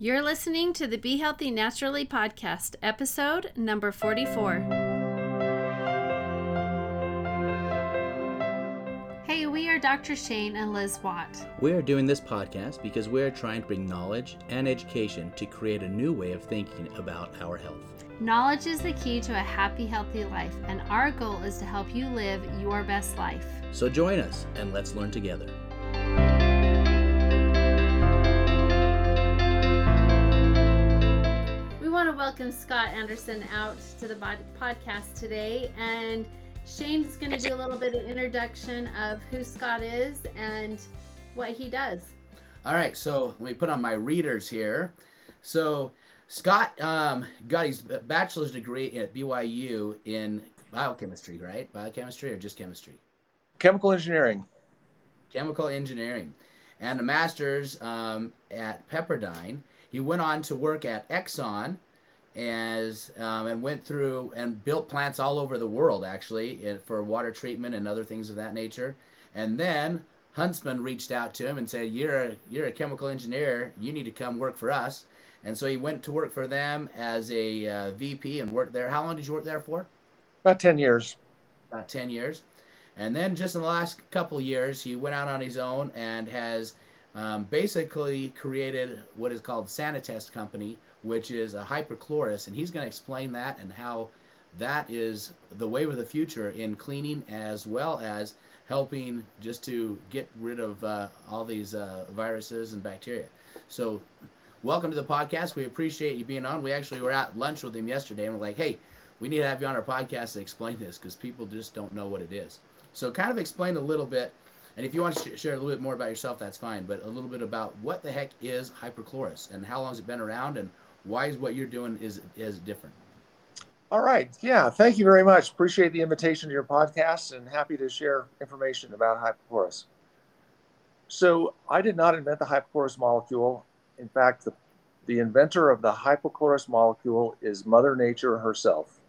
You're listening to the Be Healthy Naturally podcast, episode number 44. Hey, we are Dr. Shane and Liz Watt. We are doing this podcast because we are trying to bring knowledge and education to create a new way of thinking about our health. Knowledge is the key to a happy, healthy life, and our goal is to help you live your best life. So join us and let's learn together. Welcome Scott Anderson out to the podcast today. And Shane's going to do a little bit of introduction of who Scott is and what he does. All right, so let me put on my readers here. So Scott um, got his bachelor's degree at BYU in biochemistry, right? Biochemistry or just chemistry? Chemical engineering. Chemical engineering, and a master's um, at Pepperdine. He went on to work at Exxon as um, and went through and built plants all over the world actually for water treatment and other things of that nature. And then Huntsman reached out to him and said, "You're a, you're a chemical engineer. You need to come work for us." And so he went to work for them as a uh, VP and worked there. How long did you work there for? About ten years. About ten years. And then just in the last couple years, he went out on his own and has um, basically created what is called Sanitest Company, which is a hypochlorous, and he's going to explain that and how that is the way of the future in cleaning as well as helping just to get rid of uh, all these uh, viruses and bacteria. So, welcome to the podcast. We appreciate you being on. We actually were at lunch with him yesterday, and we're like, hey, we need to have you on our podcast to explain this because people just don't know what it is. So, kind of explain a little bit. And if you want to share a little bit more about yourself, that's fine. But a little bit about what the heck is hypochlorous and how long has it been around and why is what you're doing is is different? All right. Yeah thank you very much. Appreciate the invitation to your podcast and happy to share information about hypochlorous so i did not invent the hypochlorous molecule. In fact the, the inventor of the hypochlorous molecule is mother nature herself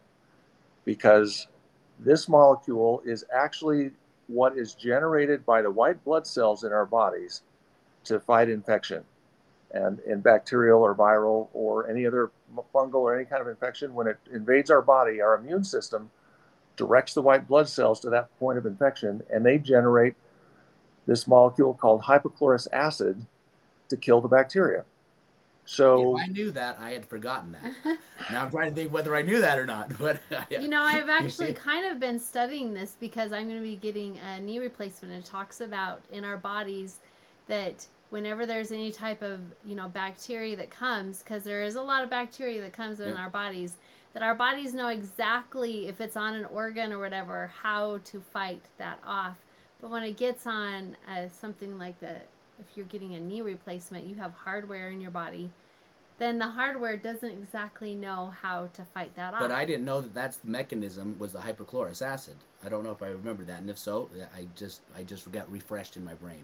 because this molecule is actually what is generated by the white blood cells in our bodies to fight infection and in bacterial or viral or any other fungal or any kind of infection, when it invades our body, our immune system directs the white blood cells to that point of infection, and they generate this molecule called hypochlorous acid to kill the bacteria. So if I knew that, I had forgotten that. now I'm trying to think whether I knew that or not. But uh, you know, I've actually kind of been studying this because I'm going to be getting a knee replacement. And it talks about in our bodies that whenever there's any type of you know bacteria that comes because there is a lot of bacteria that comes in our bodies that our bodies know exactly if it's on an organ or whatever how to fight that off but when it gets on uh, something like the if you're getting a knee replacement you have hardware in your body then the hardware doesn't exactly know how to fight that off. But I didn't know that that's the mechanism was the hypochlorous acid. I don't know if I remember that, and if so, I just I just got refreshed in my brain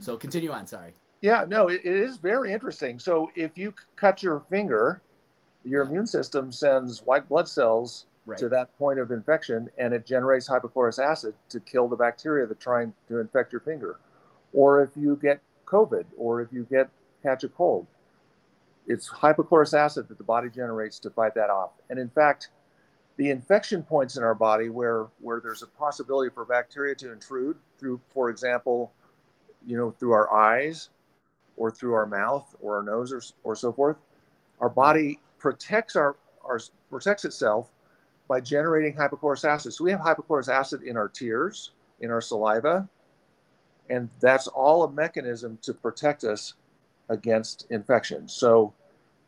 so continue on. Sorry. Yeah, no, it, it is very interesting. So if you cut your finger, your immune system sends white blood cells right. to that point of infection, and it generates hypochlorous acid to kill the bacteria that trying to infect your finger. Or if you get COVID, or if you get catch a cold, it's hypochlorous acid that the body generates to fight that off. And in fact, the infection points in our body where where there's a possibility for bacteria to intrude through, for example, you know, through our eyes or through our mouth or our nose or, or so forth, our body protects our, our protects itself by generating hypochlorous acid. So we have hypochlorous acid in our tears, in our saliva, and that's all a mechanism to protect us against infection. So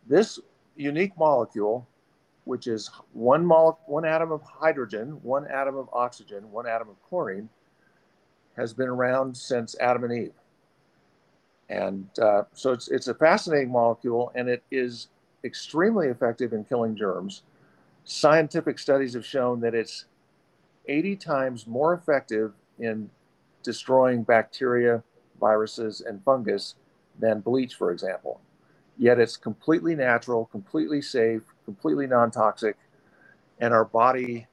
this unique molecule, which is one mole, one atom of hydrogen, one atom of oxygen, one atom of chlorine, has been around since Adam and Eve. And uh, so it's, it's a fascinating molecule and it is extremely effective in killing germs. Scientific studies have shown that it's 80 times more effective in destroying bacteria, viruses, and fungus than bleach, for example. Yet it's completely natural, completely safe, completely non toxic, and our body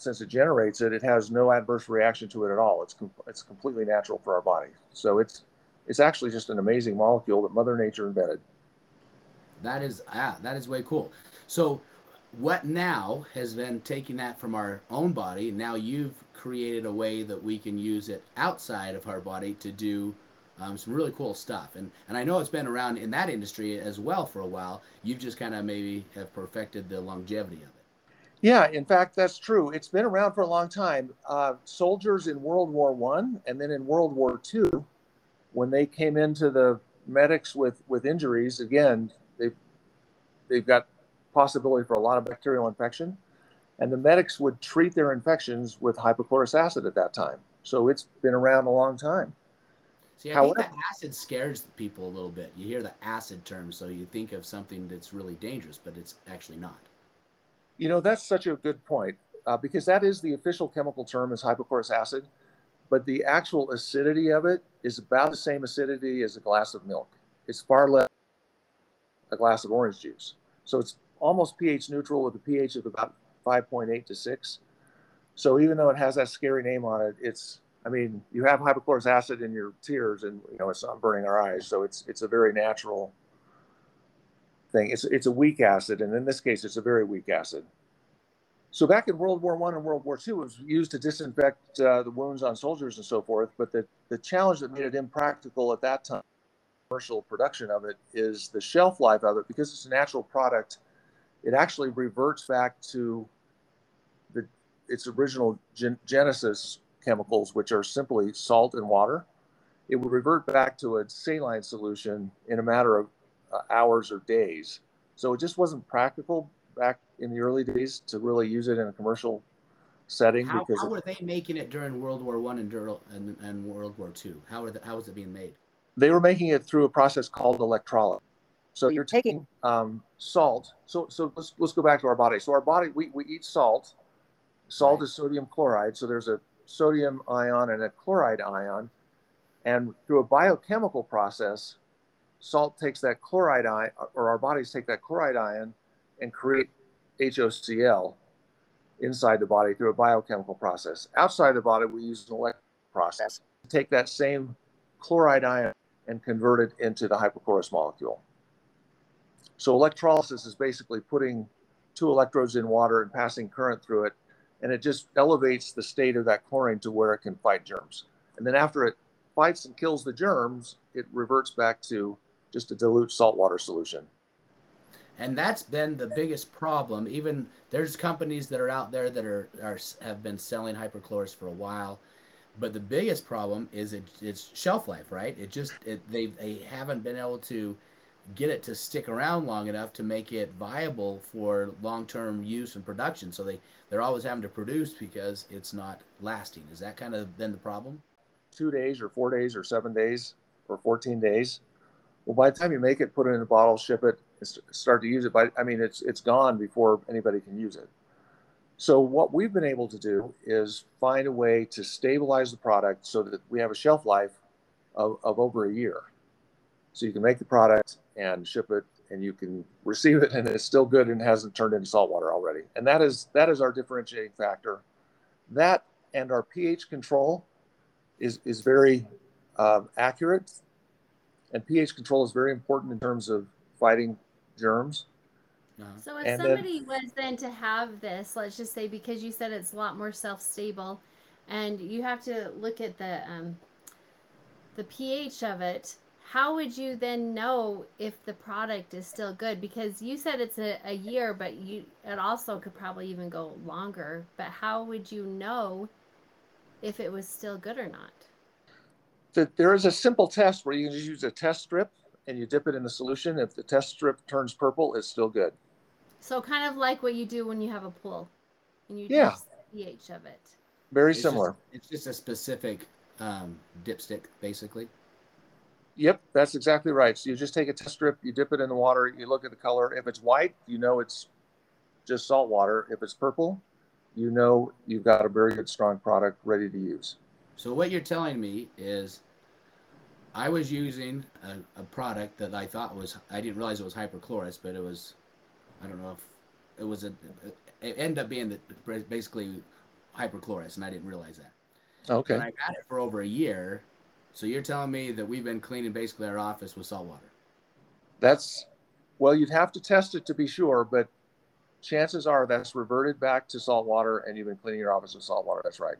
since it generates it, it has no adverse reaction to it at all. It's com- it's completely natural for our body. So it's it's actually just an amazing molecule that Mother Nature invented. That is ah, that is way cool. So what now has been taking that from our own body. Now you've created a way that we can use it outside of our body to do um, some really cool stuff. And and I know it's been around in that industry as well for a while. You've just kind of maybe have perfected the longevity of it. Yeah, in fact, that's true. It's been around for a long time. Uh, soldiers in World War One and then in World War Two, when they came into the medics with with injuries, again, they've they've got possibility for a lot of bacterial infection, and the medics would treat their infections with hypochlorous acid at that time. So it's been around a long time. See, I However, think that acid scares people a little bit. You hear the acid term, so you think of something that's really dangerous, but it's actually not. You know, that's such a good point uh, because that is the official chemical term is hypochlorous acid, but the actual acidity of it is about the same acidity as a glass of milk. It's far less a glass of orange juice. So it's almost pH neutral with a pH of about 5.8 to 6. So even though it has that scary name on it, it's I mean, you have hypochlorous acid in your tears, and you know it's not burning our eyes, so it's it's a very natural thing. It's it's a weak acid, and in this case, it's a very weak acid. So back in World War One and World War Two, it was used to disinfect uh, the wounds on soldiers and so forth. But the the challenge that made it impractical at that time, commercial production of it, is the shelf life of it because it's a natural product. It actually reverts back to the its original gen- genesis chemicals, which are simply salt and water, it would revert back to a saline solution in a matter of uh, hours or days. So it just wasn't practical back in the early days to really use it in a commercial setting. How, because how were they making it during World War One and, and, and World War Two? How were the, how was it being made? They were making it through a process called electrolysis. So you're taking um, salt. So so let's let's go back to our body. So our body we, we eat salt. Salt right. is sodium chloride. So there's a sodium ion and a chloride ion. And through a biochemical process, salt takes that chloride ion, or our bodies take that chloride ion and create HOCl inside the body through a biochemical process. Outside the body, we use an electrical process to take that same chloride ion and convert it into the hypochlorous molecule. So electrolysis is basically putting two electrodes in water and passing current through it and it just elevates the state of that chlorine to where it can fight germs. And then after it fights and kills the germs, it reverts back to just a dilute saltwater solution. And that's been the biggest problem. Even there's companies that are out there that are, are have been selling hypochlorous for a while, but the biggest problem is it, it's shelf life, right? It just it, they they haven't been able to get it to stick around long enough to make it viable for long-term use and production. So they they're always having to produce because it's not lasting. Is that kind of been the problem? Two days or four days or seven days or 14 days. Well, by the time you make it, put it in a bottle, ship it, start to use it. But I mean, it's it's gone before anybody can use it. So what we've been able to do is find a way to stabilize the product so that we have a shelf life of, of over a year. So you can make the product and ship it and you can receive it and it's still good and hasn't turned into salt water already. And that is that is our differentiating factor. That and our pH control is is very uh, accurate. And pH control is very important in terms of fighting germs. Uh-huh. So if and somebody then, was then to have this, let's just say because you said it's a lot more shelf-stable, and you have to look at the um, the pH of it how would you then know if the product is still good because you said it's a, a year but you it also could probably even go longer but how would you know if it was still good or not there is a simple test where you can just use a test strip and you dip it in the solution if the test strip turns purple it's still good so kind of like what you do when you have a pool and you yeah. test the ph of it very it's similar just, it's just a specific um, dipstick basically Yep, that's exactly right. So you just take a test strip, you dip it in the water, you look at the color. If it's white, you know it's just salt water. If it's purple, you know you've got a very good, strong product ready to use. So what you're telling me is I was using a, a, product that I thought was I didn't realize it was hyperchlorous, but it was I don't know if it was a it ended up being the, basically hyperchlorous, and I didn't realize that. Okay. And I got it for over a year, so you're telling me that we've been cleaning basically our office with salt water? That's Well, you'd have to test it to be sure, but chances are that's reverted back to salt water and you've been cleaning your office with salt water. That's right.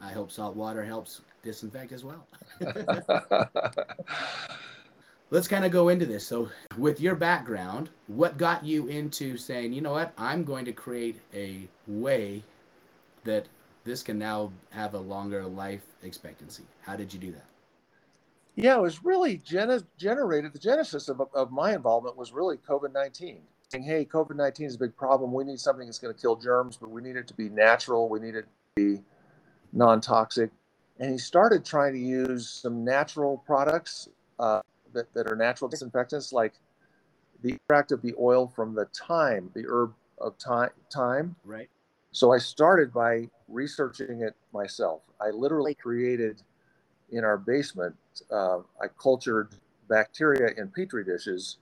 I hope salt water helps disinfect as well. Let's kind of go into this. So, with your background, what got you into saying, you know what, I'm going to create a way that this can now have a longer life expectancy? How did you do that? Yeah, it was really gen- generated. The genesis of, of my involvement was really COVID 19. Saying, hey, COVID 19 is a big problem. We need something that's going to kill germs, but we need it to be natural. We need it to be non toxic. And he started trying to use some natural products uh, that, that are natural disinfectants, like the extract of the oil from the thyme, the herb of thyme. thyme. Right. So I started by researching it myself. I literally created in our basement, uh, I cultured bacteria in petri dishes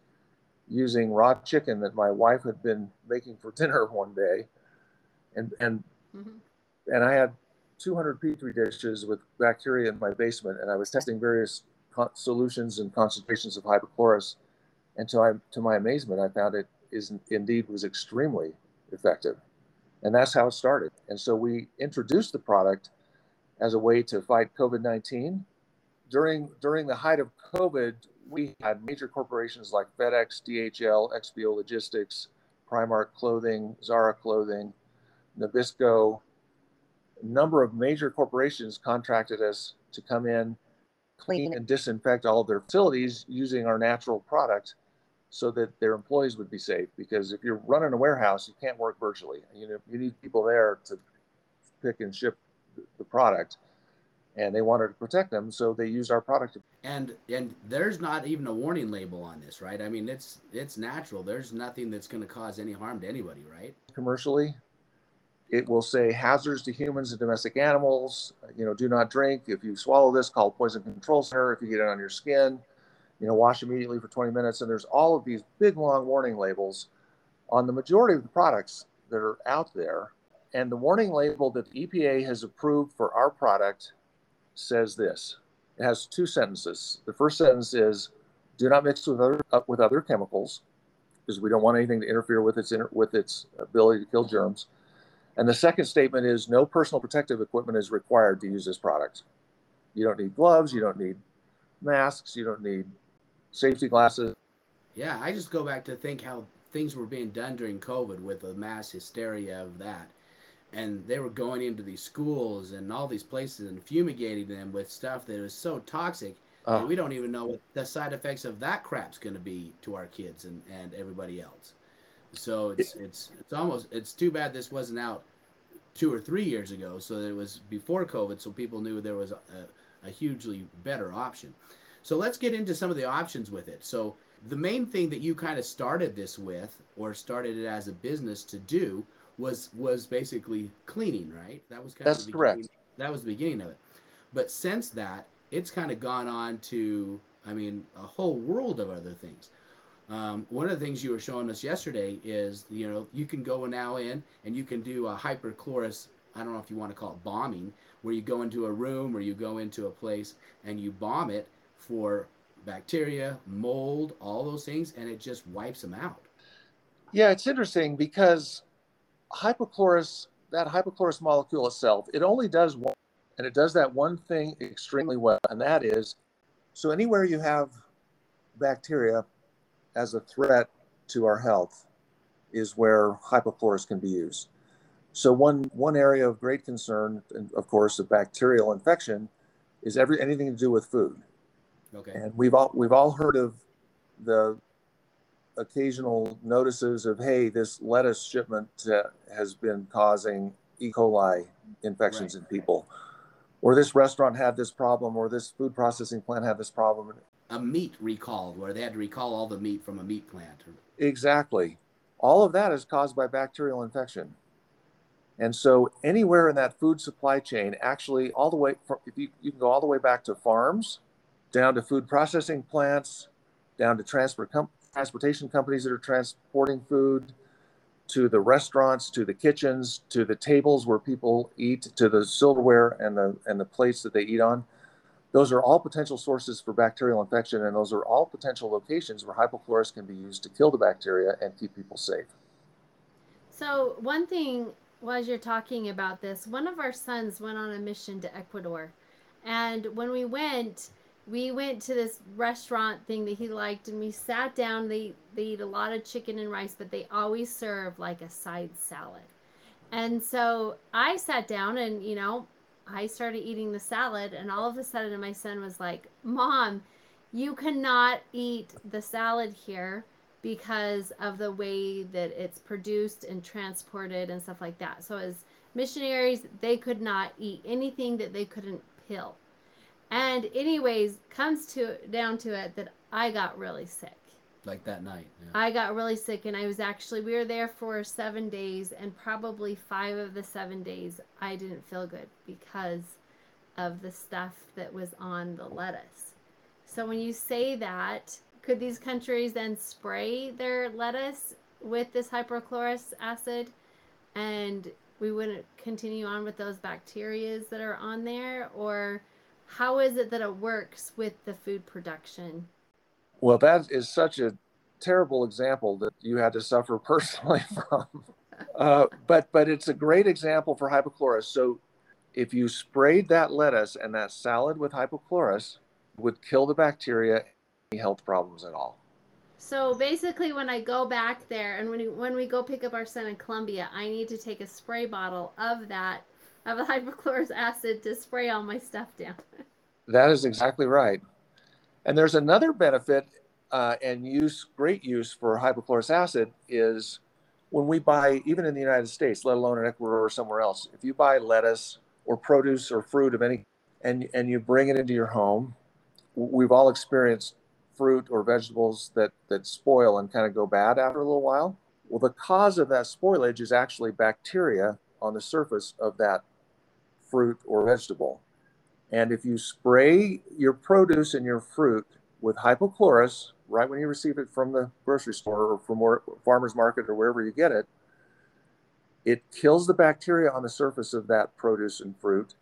using raw chicken that my wife had been making for dinner one day. And, and, mm-hmm. and I had 200 petri dishes with bacteria in my basement, and I was testing various solutions and concentrations of hypochlorous. And to, I, to my amazement, I found it is indeed was extremely effective. And that's how it started. And so we introduced the product as a way to fight COVID 19. During, during the height of COVID, we had major corporations like FedEx, DHL, XPO Logistics, Primark Clothing, Zara Clothing, Nabisco, number of major corporations contracted us to come in, clean and disinfect all of their facilities using our natural product so that their employees would be safe. Because if you're running a warehouse, you can't work virtually. You know, you need people there to pick and ship the product, and they wanted to protect them, so they used our product. And and there's not even a warning label on this, right? I mean, it's it's natural. There's nothing that's going to cause any harm to anybody, right? Commercially, it will say hazards to humans and domestic animals. You know, do not drink. If you swallow this, call poison control center. If you get it on your skin, you know, wash immediately for 20 minutes. And there's all of these big, long warning labels on the majority of the products that are out there. And the warning label that the EPA has approved for our product says this. It has two sentences. The first sentence is, "Do not mix with other uh, with other chemicals, because we don't want anything to interfere with its with its ability to kill germs." And the second statement is, "No personal protective equipment is required to use this product. You don't need gloves. You don't need masks. You don't need safety glasses. Yeah, I just go back to think how things were being done during COVID with the mass hysteria of that. And they were going into these schools and all these places and fumigating them with stuff that was so toxic oh. we don't even know what the side effects of that crap's going to be to our kids and, and everybody else. So it's it's it's almost it's too bad this wasn't out two or three years ago, so that it was before COVID, so people knew there was a, a hugely better option. So let's get into some of the options with it. So the main thing that you kind of started this with or started it as a business to do was was basically cleaning, right? That was kind That's of the correct. That was the beginning of it. But since that, it's kind of gone on to I mean, a whole world of other things. Um, one of the things you were showing us yesterday is, you know, you can go now in and you can do a hyperchlorous, I don't know if you want to call it bombing, where you go into a room or you go into a place and you bomb it for bacteria, mold, all those things, and it just wipes them out. Yeah, it's interesting because hypochlorous, that hypochlorous molecule itself, it only does one, and it does that one thing extremely well, and that is so anywhere you have bacteria as a threat to our health is where hypochlorous can be used. So one one area of great concern, and of course, a bacterial infection, is every anything to do with food. Okay. And we've all we've all heard of the occasional notices of hey, this lettuce shipment uh, has been causing E. coli infections right. in people, or this restaurant had this problem, or this food processing plant had this problem. A meat recalled where they had to recall all the meat from a meat plant. Exactly. All of that is caused by bacterial infection. And so anywhere in that food supply chain, actually all the way, from, if you, you can go all the way back to farms, down to food processing plants, down to transport com- transportation companies that are transporting food, to the restaurants, to the kitchens, to the tables where people eat, to the silverware and the and the plates that they eat on. Those are all potential sources for bacterial infection, and those are all potential locations where hypochlorous can be used to kill the bacteria and keep people safe. So, one thing while you're talking about this, one of our sons went on a mission to Ecuador. And when we went, we went to this restaurant thing that he liked and we sat down. They, they eat a lot of chicken and rice, but they always serve like a side salad. And so I sat down and, you know, I started eating the salad, and all of a sudden, my son was like, Mom, you cannot eat the salad here because of the way that it's produced and transported and stuff like that. So, as missionaries, they could not eat anything that they couldn't pill. And, anyways, comes to down to it that I got really sick like that night. Yeah. I got really sick, and I was actually we were there for seven days, and probably five of the seven days I didn't feel good because of the stuff that was on the lettuce. So when you say that, could these countries then spray their lettuce with this hypochlorous acid, and we wouldn't continue on with those bacterias that are on there, or how is it that it works with the food production? Well, that is such a terrible example that you had to suffer personally from. Uh, but but it's a great example for hypochlorous. So if you sprayed that lettuce and that salad with hypochlorous, would kill the bacteria, any health problems at all. So basically, when I go back there and when we, when we go pick up our son in Colombia, I need to take a spray bottle of that of a hypochlorous acid to spray all my stuff down. that is exactly right. And there's another benefit uh, and use, great use for hypochlorous acid is when we buy, even in the United States, let alone in Ecuador or somewhere else, if you buy lettuce or produce or fruit of any, and, and you bring it into your home, we've all experienced fruit or vegetables that, that spoil and kind of go bad after a little while. Well, the cause of that spoilage is actually bacteria on the surface of that fruit or vegetable. And if you spray your produce and your fruit with hypochlorous right when you receive it from the grocery store or from where, farmer's market or wherever you get it, it kills the bacteria on the surface of that produce and fruit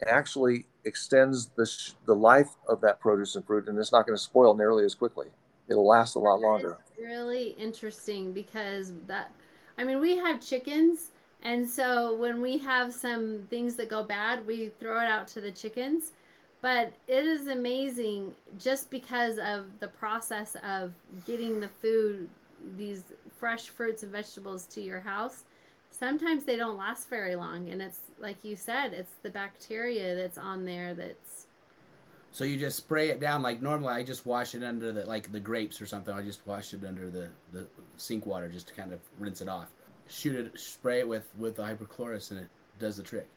and actually extends the, sh- the life of that produce and fruit and it's not going to spoil nearly as quickly. It'll last a lot longer. really interesting because that i mean we have chickens and so when we have some things that go bad we throw it out to the chickens. But it is amazing just because of the process of getting the food these fresh fruits and vegetables to your house. Sometimes they don't last very long and it's like you said it's the bacteria that's on there that's so you just spray it down like normally i just wash it under the like the grapes or something. I just wash it under the the sink water just to kind of rinse it off shoot it spray it with with the hypochlorous and it does the trick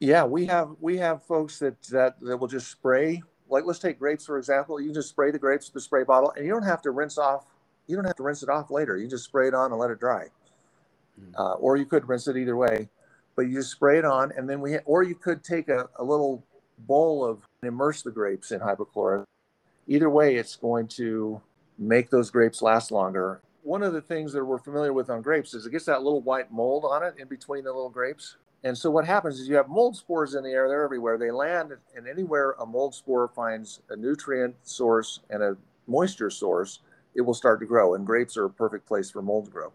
yeah, we have we have folks that that that will just spray. Like let's take grapes for example. You just spray the grapes with the spray bottle, and you don't have to rinse off. You don't have to rinse it off later. You just spray it on and let it dry. Mm. Uh, or you could rinse it either way, but you just spray it on, and then we. Or you could take a, a little bowl of and immerse the grapes in hypochlorous. Either way, it's going to make those grapes last longer. One of the things that we're familiar with on grapes is it gets that little white mold on it in between the little grapes. And so what happens is you have mold spores in the air, they're everywhere. They land, and anywhere a mold spore finds a nutrient source and a moisture source, it will start to grow. And grapes are a perfect place for mold to grow.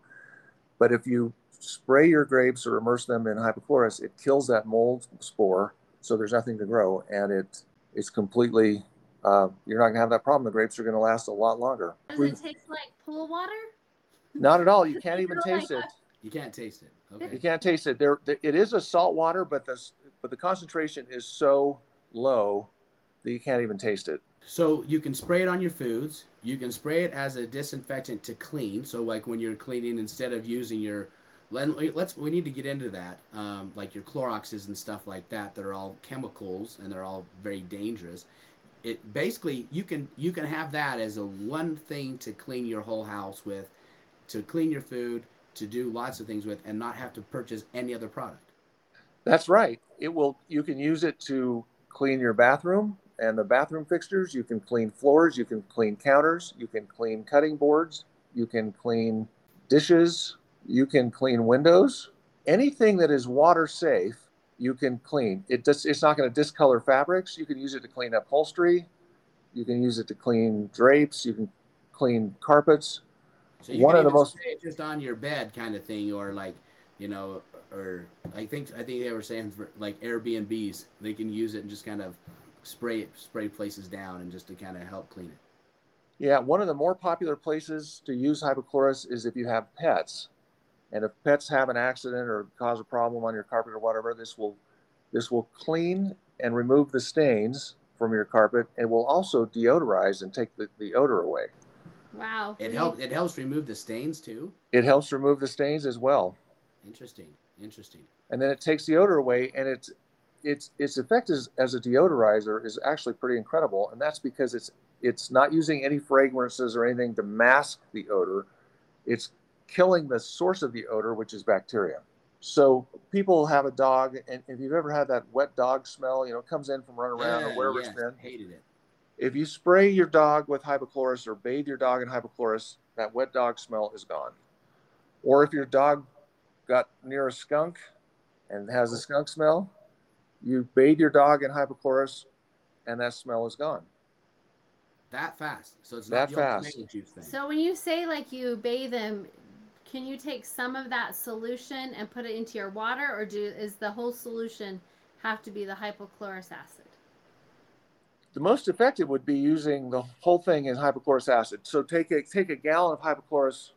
But if you spray your grapes or immerse them in hypochlorous, it kills that mold spore, so there's nothing to grow, and it it's completely. Uh, you're not gonna have that problem. The grapes are gonna last a lot longer. Does it taste like pool water? Not at all. You can't even taste it. You can't taste it. Okay. You can't taste it. There, it is a salt water, but the but the concentration is so low that you can't even taste it. So you can spray it on your foods. You can spray it as a disinfectant to clean. So like when you're cleaning, instead of using your let's we need to get into that um, like your Cloroxes and stuff like that that are all chemicals and they're all very dangerous it basically you can you can have that as a one thing to clean your whole house with to clean your food to do lots of things with and not have to purchase any other product. That's right. It will you can use it to clean your bathroom and the bathroom fixtures, you can clean floors, you can clean counters, you can clean cutting boards, you can clean dishes, you can clean windows. Anything that is water safe, you can clean. It just it's not going to discolor fabrics. You can use it to clean upholstery. You can use it to clean drapes. You can clean carpets. So One of the most just on your bed kind of thing, or like you know, or I think I think they were saying for like Airbnbs, they can use it and just kind of spray spray places down and just to kind of help clean it. Yeah, one of the more popular places to use hypochlorous is if you have pets. And if pets have an accident or cause a problem on your carpet or whatever, this will this will clean and remove the stains from your carpet and will also deodorize and take the, the odor away. Wow. It helps it helps remove the stains too. It helps remove the stains as well. Interesting. Interesting. And then it takes the odor away and it's its its effect as, as a deodorizer is actually pretty incredible. And that's because it's it's not using any fragrances or anything to mask the odor. It's killing the source of the odor, which is bacteria. So people have a dog, and if you've ever had that wet dog smell, you know, it comes in from running around yeah, or wherever yeah, it's been. Hated it. If you spray your dog with hypochlorous or bathe your dog in hypochlorous, that wet dog smell is gone. Or if your dog got near a skunk and has a skunk smell, you bathe your dog in hypochlorous, and that smell is gone. That fast. So it's that fast. So when you say like you bathe them, can you take some of that solution and put it into your water, or do is the whole solution have to be the hypochlorous acid? The most effective would be using the whole thing in hypochlorous acid. So take a take a gallon of hypochlorous,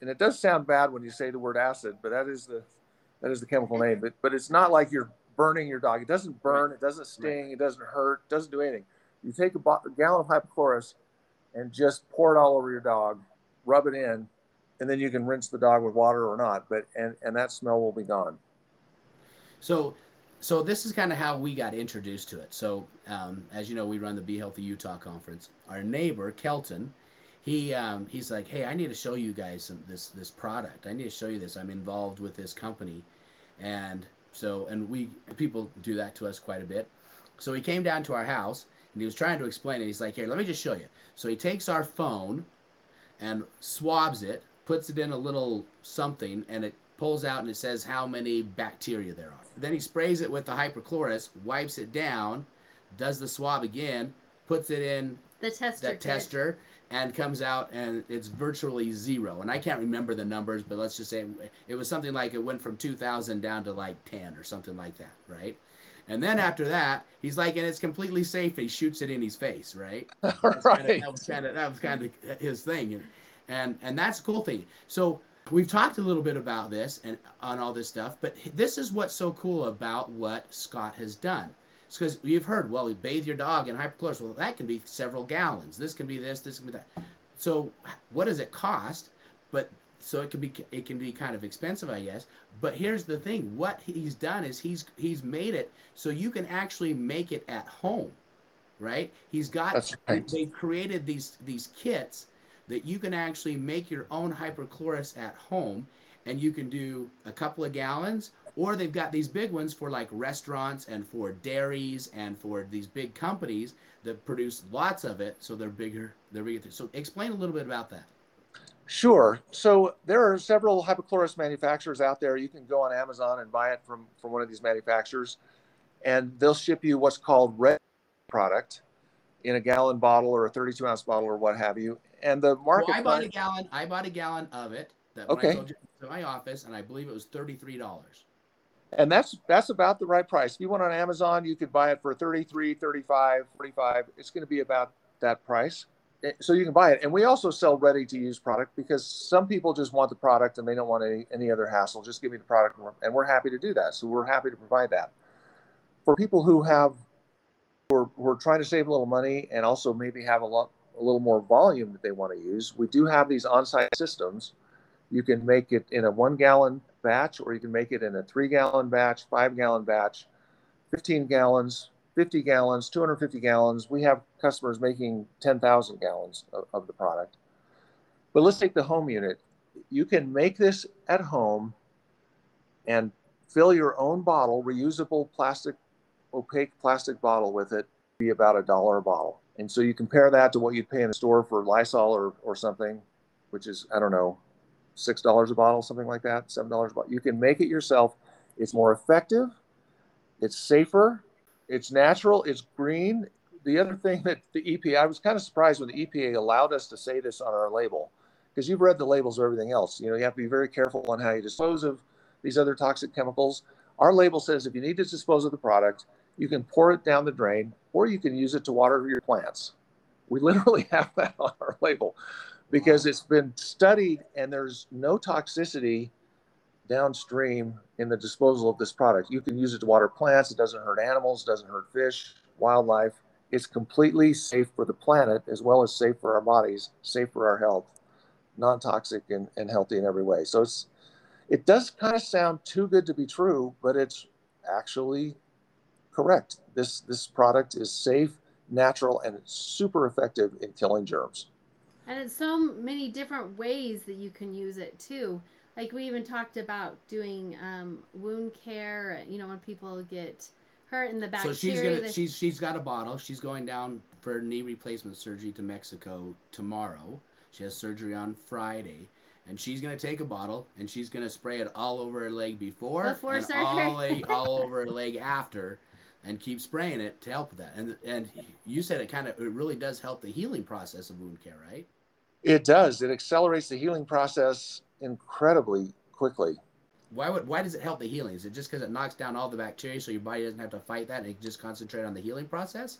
and it does sound bad when you say the word acid, but that is the that is the chemical name. But but it's not like you're burning your dog. It doesn't burn. It doesn't sting. It doesn't hurt. It doesn't do anything. You take a, bo- a gallon of hypochlorous and just pour it all over your dog, rub it in, and then you can rinse the dog with water or not. But and and that smell will be gone. So, so this is kind of how we got introduced to it. So, um, as you know, we run the Be Healthy Utah conference. Our neighbor Kelton, he um, he's like, hey, I need to show you guys some, this this product. I need to show you this. I'm involved with this company, and so and we people do that to us quite a bit. So he came down to our house and he was trying to explain it. He's like, here, let me just show you. So he takes our phone and swabs it puts it in a little something, and it pulls out and it says how many bacteria there are. Then he sprays it with the hypochlorous, wipes it down, does the swab again, puts it in the tester, that tester and comes out and it's virtually zero. And I can't remember the numbers, but let's just say it was something like it went from 2,000 down to like 10 or something like that, right? And then after that, he's like, and it's completely safe. He shoots it in his face, right? right. Kind of, that was kind of that was kind of his thing and and and that's a cool thing. So we've talked a little bit about this and on all this stuff, but this is what's so cool about what Scott has done. It's because you've heard, well, you bathe your dog in hypochlorous. Well, that can be several gallons. This can be this. This can be that. So what does it cost? But so it can be it can be kind of expensive, I guess. But here's the thing: what he's done is he's he's made it so you can actually make it at home, right? He's got right. they've created these these kits that you can actually make your own hypochlorous at home and you can do a couple of gallons or they've got these big ones for like restaurants and for dairies and for these big companies that produce lots of it so they're bigger they're bigger so explain a little bit about that. Sure. So there are several hypochlorous manufacturers out there. You can go on amazon and buy it from from one of these manufacturers and they'll ship you what's called red product in a gallon bottle or a 32 ounce bottle or what have you and the market. Well, I bought a gallon. I bought a gallon of it. That okay. to my office, and I believe it was thirty three dollars. And that's that's about the right price. If you went on Amazon, you could buy it for 33, 35, 45. It's going to be about that price. Eh, so you can buy it. And we also sell ready to use product because some people just want the product and they don't want any, any other hassle. Just give me the product. And we're happy to do that. So we're happy to provide that. For people who have, who are, who are trying to save a little money and also maybe have a lot, a little more volume that they want to use, we do have these on-site systems. You can make it in a one gallon batch, or you can make it in a three gallon batch, five gallon batch, 15 gallons, 50 gallons, 250 gallons. We have customers making 10,000 gallons of, of the product. But let's take the home unit. You can make this at home and fill your own bottle, reusable plastic, opaque plastic bottle with it, be about a dollar a bottle. And so you compare that to what you'd pay in a store for Lysol or, or something, which is, I don't know, $6 a bottle, something like that, $7 a bottle. You can make it yourself. It's more effective. it's safer, it's natural, it's green. The other thing that the EPA, I was kind of surprised when the EPA allowed us to say this on our label, because you've read the labels of everything else. You know, you have to be very careful on how you dispose of these other toxic chemicals. Our label says if you need to dispose of the product, you can pour it down the drain or you can use it to water your plants. We literally have that on our label because it's been studied and there's no toxicity downstream in the disposal of this product. You can use it to water plants, it doesn't hurt animals, doesn't hurt fish, wildlife. It's completely safe for the planet as well as safe for our bodies, safe for our health, non toxic and, and healthy in every way. So it's it does kind of sound too good to be true, but it's actually correct. This this product is safe, natural, and it's super effective in killing germs. And it's so many different ways that you can use it too. Like we even talked about doing um, wound care. You know, when people get hurt in the bacteria. So she's gonna that... she's she's got a bottle. She's going down for knee replacement surgery to Mexico tomorrow. She has surgery on Friday and she's gonna take a bottle and she's gonna spray it all over her leg before, before and all, all over her leg after, and keep spraying it to help with that. And and you said it kind of it really does help the healing process of wound care, right? It does. It accelerates the healing process incredibly quickly. Why would why does it help the healing? Is it just because it knocks down all the bacteria, so your body doesn't have to fight that, and it just concentrate on the healing process?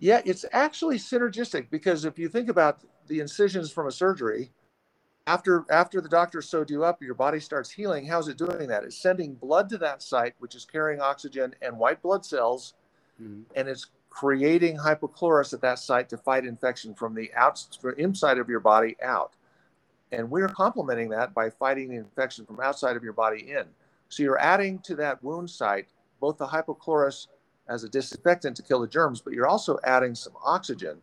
Yeah, it's actually synergistic because if you think about the incisions from a surgery, after after the doctor sewed you up, your body starts healing. How's it doing that? It's sending blood to that site, which is carrying oxygen and white blood cells, mm-hmm. and it's creating hypochlorous at that site to fight infection from the out from inside of your body out. And we're complementing that by fighting the infection from outside of your body in. So you're adding to that wound site both the hypochlorous as a disinfectant to kill the germs, but you're also adding some oxygen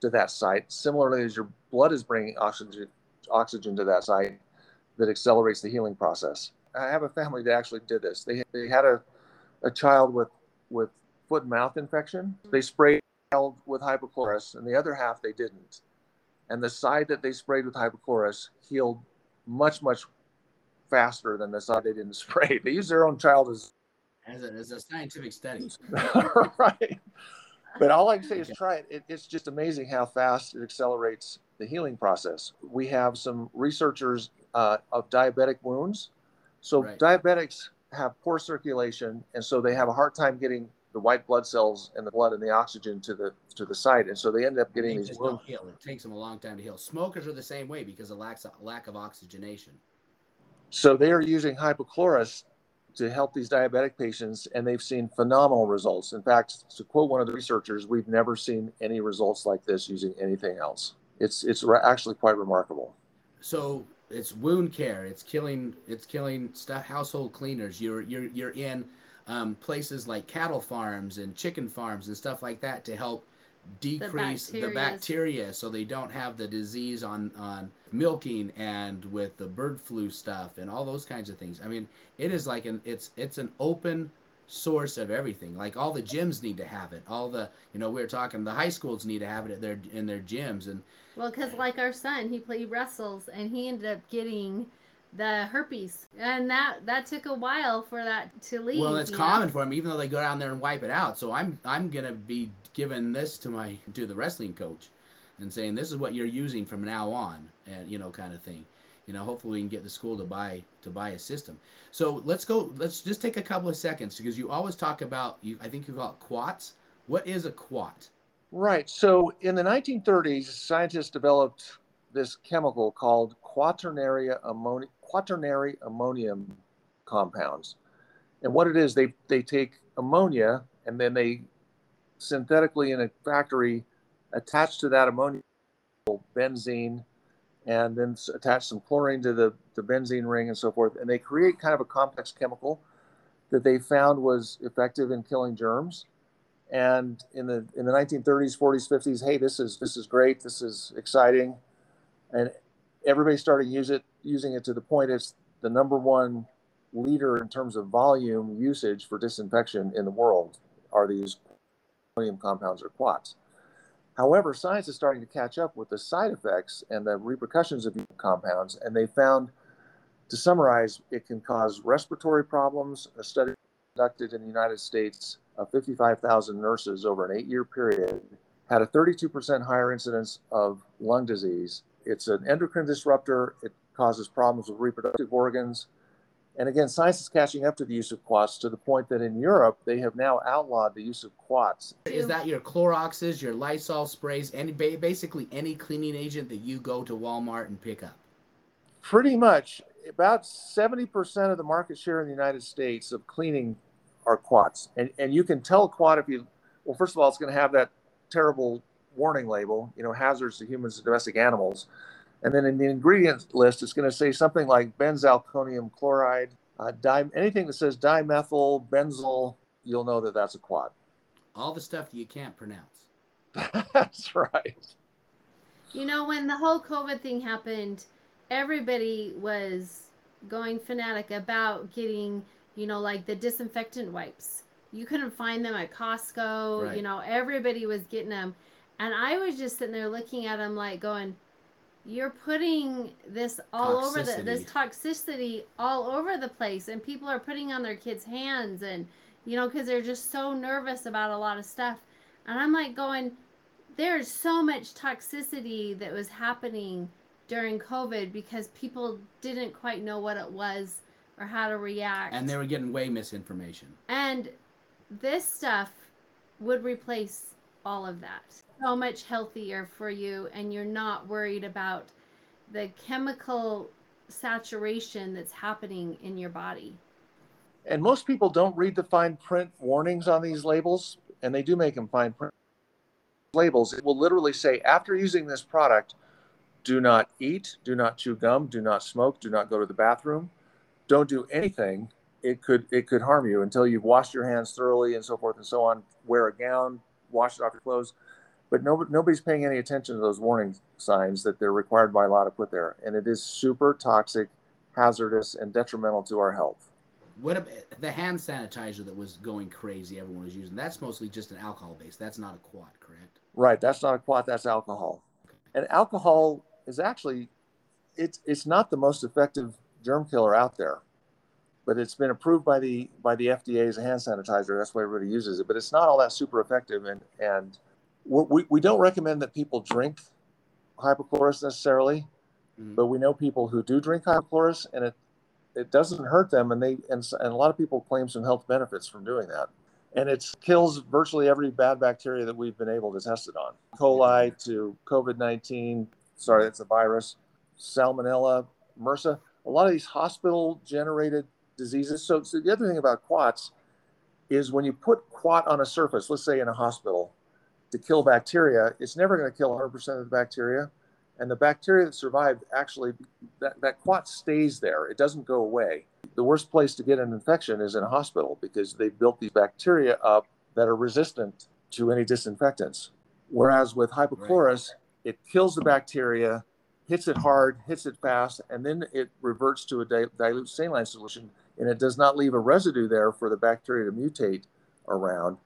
to that site, similarly as your blood is bringing oxygen oxygen to that site that accelerates the healing process. I have a family that actually did this. They, they had a, a child with, with foot and mouth infection. They sprayed with hypochlorous, and the other half they didn't. And the side that they sprayed with hypochlorous healed much, much faster than the side they didn't spray. They used their own child as as a, as a scientific study. right. But all I can say is try it. it. It's just amazing how fast it accelerates the healing process. We have some researchers uh, of diabetic wounds. So right. diabetics have poor circulation, and so they have a hard time getting the white blood cells and the blood and the oxygen to the to the site, and so they end up getting these wounds. Heal. It takes them a long time to heal. Smokers are the same way because of lack lack of oxygenation. So they are using hypochlorous to help these diabetic patients, and they've seen phenomenal results. In fact, to quote one of the researchers, we've never seen any results like this using anything else it's it's actually quite remarkable. So it's wound care. It's killing. It's killing stuff. Household cleaners. You're you're you're in um, places like cattle farms and chicken farms and stuff like that to help decrease the, the bacteria so they don't have the disease on on milking and with the bird flu stuff and all those kinds of things. I mean, it is like an it's it's an open source of everything. Like all the gyms need to have it. All the you know we are talking the high schools need to have it at their in their gyms and well, because like our son, he played wrestles and he ended up getting the herpes, and that that took a while for that to leave. Well, it's common know? for him, even though they go down there and wipe it out. So I'm I'm gonna be giving this to my to the wrestling coach, and saying this is what you're using from now on, and you know, kind of thing. You know, hopefully we can get the school to buy to buy a system. So let's go. Let's just take a couple of seconds because you always talk about you. I think you call it quats. What is a quat? Right. So in the 1930s, scientists developed this chemical called quaternary, ammoni- quaternary ammonium compounds. And what it is, they, they take ammonia and then they synthetically in a factory attach to that ammonia benzene and then attach some chlorine to the, the benzene ring and so forth. And they create kind of a complex chemical that they found was effective in killing germs and in the in the 1930s 40s 50s hey this is this is great this is exciting and everybody started use it using it to the point it's the number one leader in terms of volume usage for disinfection in the world are these compounds or quats however science is starting to catch up with the side effects and the repercussions of these compounds and they found to summarize it can cause respiratory problems a study conducted in the United States of 55,000 nurses over an eight year period had a 32% higher incidence of lung disease. It's an endocrine disruptor. It causes problems with reproductive organs. And again, science is catching up to the use of quats to the point that in Europe, they have now outlawed the use of quats. Is that your Cloroxes, your Lysol sprays, any basically any cleaning agent that you go to Walmart and pick up? Pretty much. About 70% of the market share in the United States of cleaning are quats. And, and you can tell a quat if you, well, first of all, it's going to have that terrible warning label, you know, hazards to humans and domestic animals. And then in the ingredient list, it's going to say something like benzalkonium chloride, uh, di- anything that says dimethyl, benzyl, you'll know that that's a quat. All the stuff that you can't pronounce. that's right. You know, when the whole COVID thing happened, everybody was going fanatic about getting, you know, like the disinfectant wipes. You couldn't find them at Costco. Right. You know, everybody was getting them. And I was just sitting there looking at them like going, you're putting this all toxicity. over the this toxicity. all over the place and people are putting on their kids hands and you know because they're just so nervous about a lot of stuff. And i'm like going there's so much toxicity that was happening during covid because people didn't quite know what it was or how to react. And they were getting way misinformation. And this stuff would replace all of that so much healthier for you and you're not worried about the chemical saturation that's happening in your body. And most people don't read the fine print warnings on these labels, and they do make them fine print labels. It will literally say, after using this product, do not eat, do not chew gum, do not smoke, do not go to the bathroom, don't do anything. It could it could harm you until you've washed your hands thoroughly and so forth and so on. Wear a gown, wash it off your clothes but nobody, nobody's paying any attention to those warning signs that they're required by law to put there. And it is super toxic, hazardous, and detrimental to our health. What about the hand sanitizer that was going crazy? Everyone was using. That's mostly just an alcohol base. That's not a quat, correct? Right. That's not a quat. That's alcohol. Okay. And alcohol is actually, it's it's not the most effective germ killer out there, but it's been approved by the by the FDA as a hand sanitizer. That's why everybody uses it. But it's not all that super effective, and and we, we don't recommend that people drink hypochlorous necessarily, mm-hmm. but we know people who do drink hypochlorous and it, it doesn't hurt them. And they, and, and a lot of people claim some health benefits from doing that. And it kills virtually every bad bacteria that we've been able to test it on. Coli to COVID 19, sorry, that's a virus, salmonella, MRSA, a lot of these hospital generated diseases. So, so the other thing about quats is when you put quat on a surface, let's say in a hospital, to kill bacteria, it's never going to kill 100% of the bacteria. And the bacteria that survived actually, that, that quat stays there. It doesn't go away. The worst place to get an infection is in a hospital because they've built these bacteria up that are resistant to any disinfectants. Whereas with hypochlorous, right. it kills the bacteria, hits it hard, hits it fast, and then it reverts to a dilute saline solution, and it does not leave a residue there for the bacteria to mutate around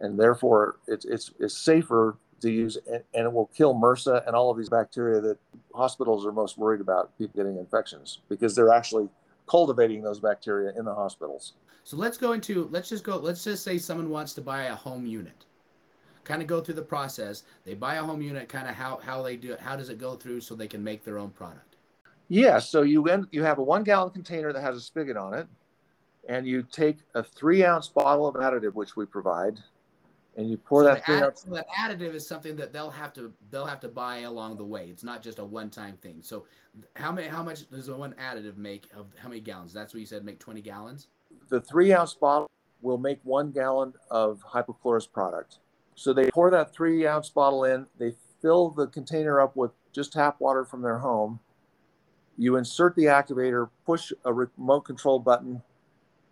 and therefore it's it's, it's safer to use and, and it will kill MRSA and all of these bacteria that hospitals are most worried about people getting infections because they're actually cultivating those bacteria in the hospitals. So let's go into let's just go let's just say someone wants to buy a home unit. Kind of go through the process. They buy a home unit, kind of how how they do it, how does it go through so they can make their own product? Yeah, so you end, you have a one gallon container that has a spigot on it, and you take a three ounce bottle of additive, which we provide, and you pour so that thing add, So that additive is something that they'll have to they'll have to buy along the way. It's not just a one time thing. So how many how much does one additive make of how many gallons? That's what you said make twenty gallons. The three ounce bottle will make one gallon of hypochlorous product. So they pour that three ounce bottle in. They fill the container up with just tap water from their home. You insert the activator, push a remote control button,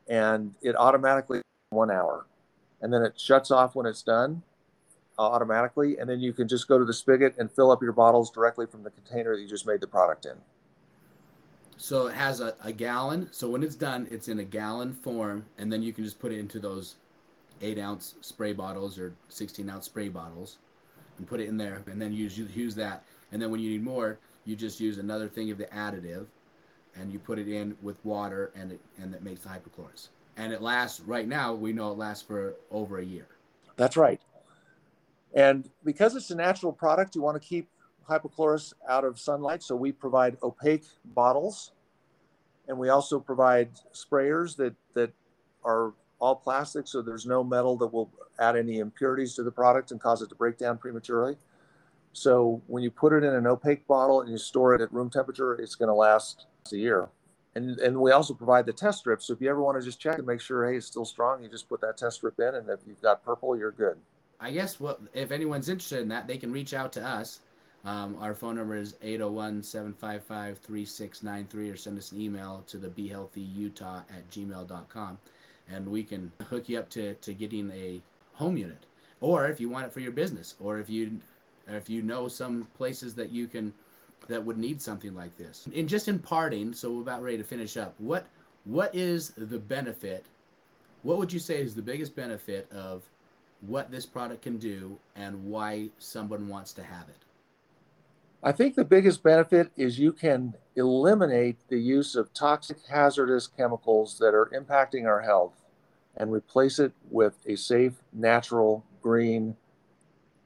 and it automatically one hour and then it shuts off when it's done uh, automatically. And then you can just go to the spigot and fill up your bottles directly from the container that you just made the product in. So it has a, a gallon. So when it's done, it's in a gallon form, and then you can just put it into those eight ounce spray bottles or 16 ounce spray bottles and put it in there, and then use use that. And then when you need more, you just use another thing of the additive, and you put it in with water, and it and it makes the hypochlorous. And it lasts right now we know it lasts for over a year. That's right. And because it's a natural product you want to keep hypochlorous out of sunlight so we provide opaque bottles and we also provide sprayers that that are all plastic so there's no metal that will add any impurities to the product and cause it to break down prematurely so when you put it in an opaque bottle and you store it at room temperature it's going to last a year and, and we also provide the test strip. So if you ever want to just check and make sure, hey, it's still strong, you just put that test strip in. And if you've got purple, you're good. I guess what if anyone's interested in that, they can reach out to us. Um, our phone number is 801-755-3693 or send us an email to the behealthyutah at gmail.com and we can hook you up to, to getting a home unit. Or if you want it for your business, or if you if you know some places that you can that would need something like this. And just in parting, so we're about ready to finish up. What what is the benefit? What would you say is the biggest benefit of what this product can do and why someone wants to have it? I think the biggest benefit is you can eliminate the use of toxic hazardous chemicals that are impacting our health and replace it with a safe, natural, green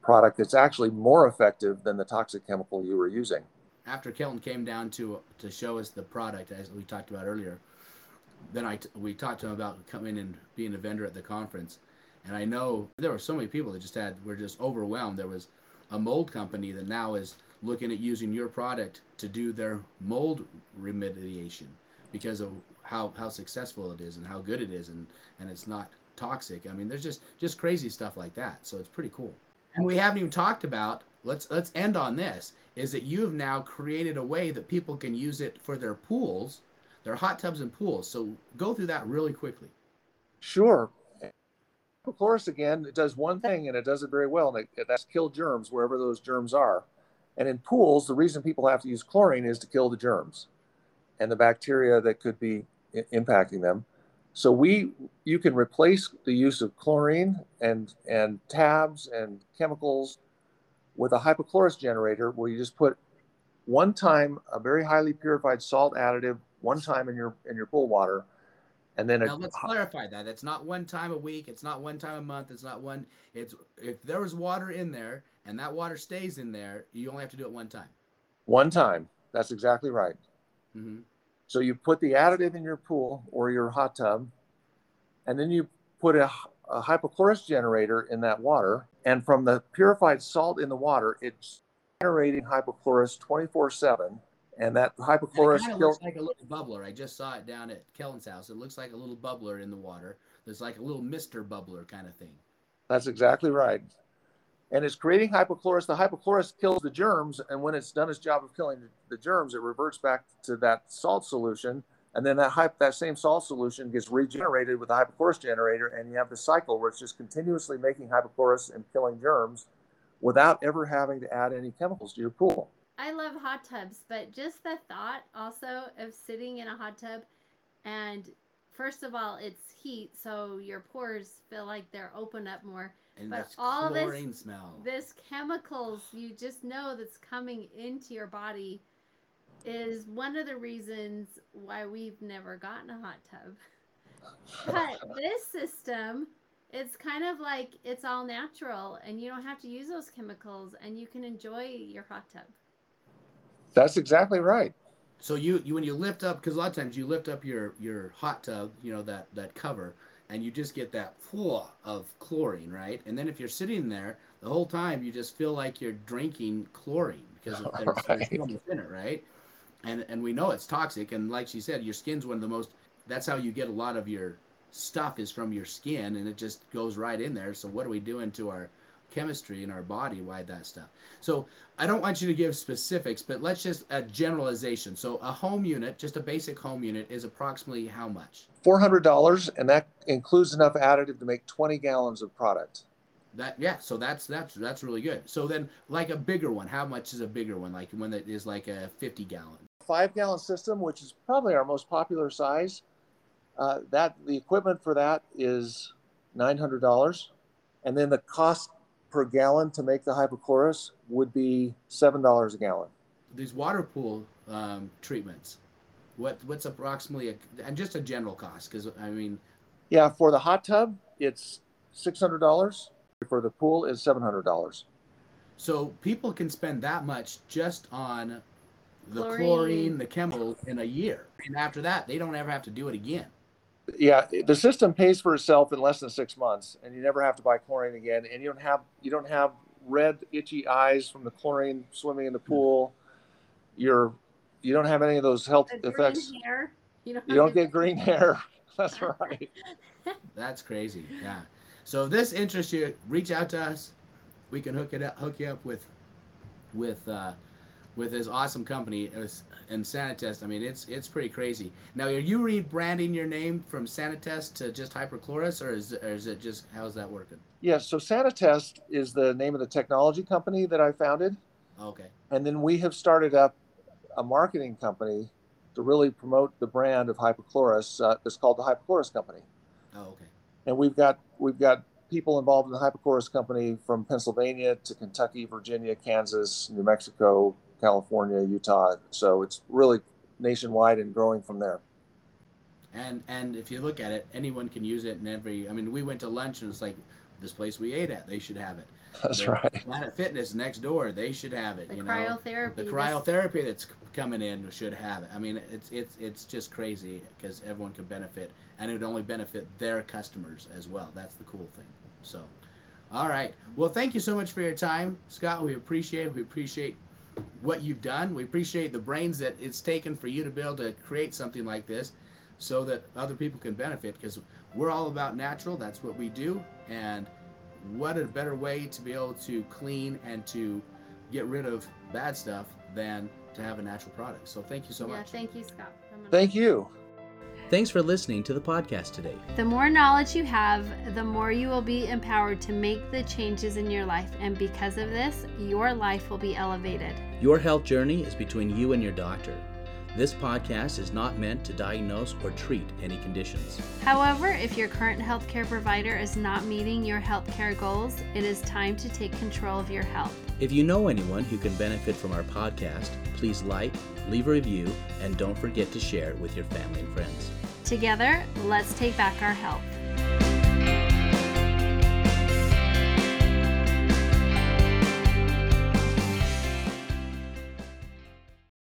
product that's actually more effective than the toxic chemical you were using after Kelton came down to to show us the product as we talked about earlier, then I we talked to him about coming and being a vendor at the conference, and I know there were so many people that just had were just overwhelmed. There was a mold company that now is looking at using your product to do their mold remediation because of how how successful it is and how good it is and and it's not toxic. I mean, there's just just crazy stuff like that. So it's pretty cool. And we haven't even talked about let's let's end on this is that you have now created a way that people can use it for their pools, their hot tubs and pools. So go through that really quickly. Sure. Of course, again, it does one thing and it does it very well, and it, that's kill germs wherever those germs are. And in pools, the reason people have to use chlorine is to kill the germs and the bacteria that could be I- impacting them. So we, you can replace the use of chlorine and and tabs and chemicals with a hypochlorous generator where you just put one time a very highly purified salt additive one time in your in your pool water and then now a, let's clarify that. It's not one time a week. It's not one time a month. It's not one it's if there was water in there and that water stays in there you only have to do it one time. One time. That's exactly right. Mm-hmm. So you put the additive in your pool or your hot tub and then you put a, a hypochlorous generator in that water and from the purified salt in the water, it's generating hypochlorous 24 7. And that hypochlorous it looks like a little bubbler. I just saw it down at Kellen's house. It looks like a little bubbler in the water. There's like a little mister bubbler kind of thing. That's exactly right. And it's creating hypochlorous. The hypochlorous kills the germs, and when it's done its job of killing the germs, it reverts back to that salt solution and then that hype, that same salt solution gets regenerated with the hypochlorous generator, and you have the cycle where it's just continuously making hypochlorous and killing germs without ever having to add any chemicals to your pool. I love hot tubs, but just the thought also of sitting in a hot tub and first of all, it's heat, so your pores feel like they're open up more. And but all this smell. this chemicals you just know that's coming into your body is one of the reasons why we've never gotten a hot tub. But this system, it's kind of like it's all natural and you don't have to use those chemicals and you can enjoy your hot tub. That's exactly right. So you, you when you lift up because a lot of times you lift up your your hot tub, you know that that cover, and you just get that flow of chlorine, right? And then if you're sitting there the whole time, you just feel like you're drinking chlorine because there's, right. there's in it, right? and and we know it's toxic. And like she said, your skin's one of the most. That's how you get a lot of your stuff is from your skin, and it just goes right in there. So what are we doing to our chemistry in our body? Why that stuff? So I don't want you to give specifics, but let's just a generalization. So a home unit, just a basic home unit, is approximately how much? Four hundred dollars, and that includes enough additive to make twenty gallons of product. That yeah, so that's that's that's really good. So then, like a bigger one, how much is a bigger one? Like one that is like a fifty gallon five gallon system, which is probably our most popular size. Uh, that the equipment for that is nine hundred dollars, and then the cost per gallon to make the hypochlorous would be seven dollars a gallon. These water pool um, treatments, what what's approximately a, and just a general cost? Because I mean, Yeah, for the hot tub, it's six hundred dollars. For the pool, is seven hundred dollars. So people can spend that much just on the chlorine. chlorine, the chemical in a year, and after that, they don't ever have to do it again. Yeah, the system pays for itself in less than six months, and you never have to buy chlorine again. And you don't have you don't have red itchy eyes from the chlorine swimming in the pool. You're you don't have any of those health the effects. Hair. You don't, you don't get green hair. That's right. That's crazy. Yeah. So if this interests you, reach out to us. We can hook it up, hook you up with, with, uh, with this awesome company and Sanitest. I mean, it's it's pretty crazy. Now, are you rebranding your name from Sanitest to just Hypochlorous, or is or is it just how's that working? Yes. Yeah, so Sanitest is the name of the technology company that I founded. Okay. And then we have started up a marketing company to really promote the brand of hypochlorous. Uh, it's called the Hypochlorous Company. Oh, okay. And we've got we've got people involved in the Hypochlorous Company from Pennsylvania to Kentucky, Virginia, Kansas, New Mexico, California, Utah. So it's really nationwide and growing from there. And and if you look at it, anyone can use it in every. I mean, we went to lunch and it's like this place we ate at. They should have it. That's the right. Planet Fitness next door, they should have it. The you cryotherapy. Know? The cryotherapy that's coming in should have it. I mean, it's it's it's just crazy because everyone could benefit, and it would only benefit their customers as well. That's the cool thing. So, all right. Well, thank you so much for your time, Scott. We appreciate it. We appreciate what you've done. We appreciate the brains that it's taken for you to be able to create something like this, so that other people can benefit. Because we're all about natural. That's what we do, and what a better way to be able to clean and to get rid of bad stuff than to have a natural product. So thank you so yeah, much. Thank you, Scott. Thank you. Thanks for listening to the podcast today. The more knowledge you have, the more you will be empowered to make the changes in your life. And because of this, your life will be elevated. Your health journey is between you and your doctor. This podcast is not meant to diagnose or treat any conditions. However, if your current healthcare provider is not meeting your healthcare goals, it is time to take control of your health. If you know anyone who can benefit from our podcast, please like, leave a review, and don't forget to share it with your family and friends. Together, let's take back our health.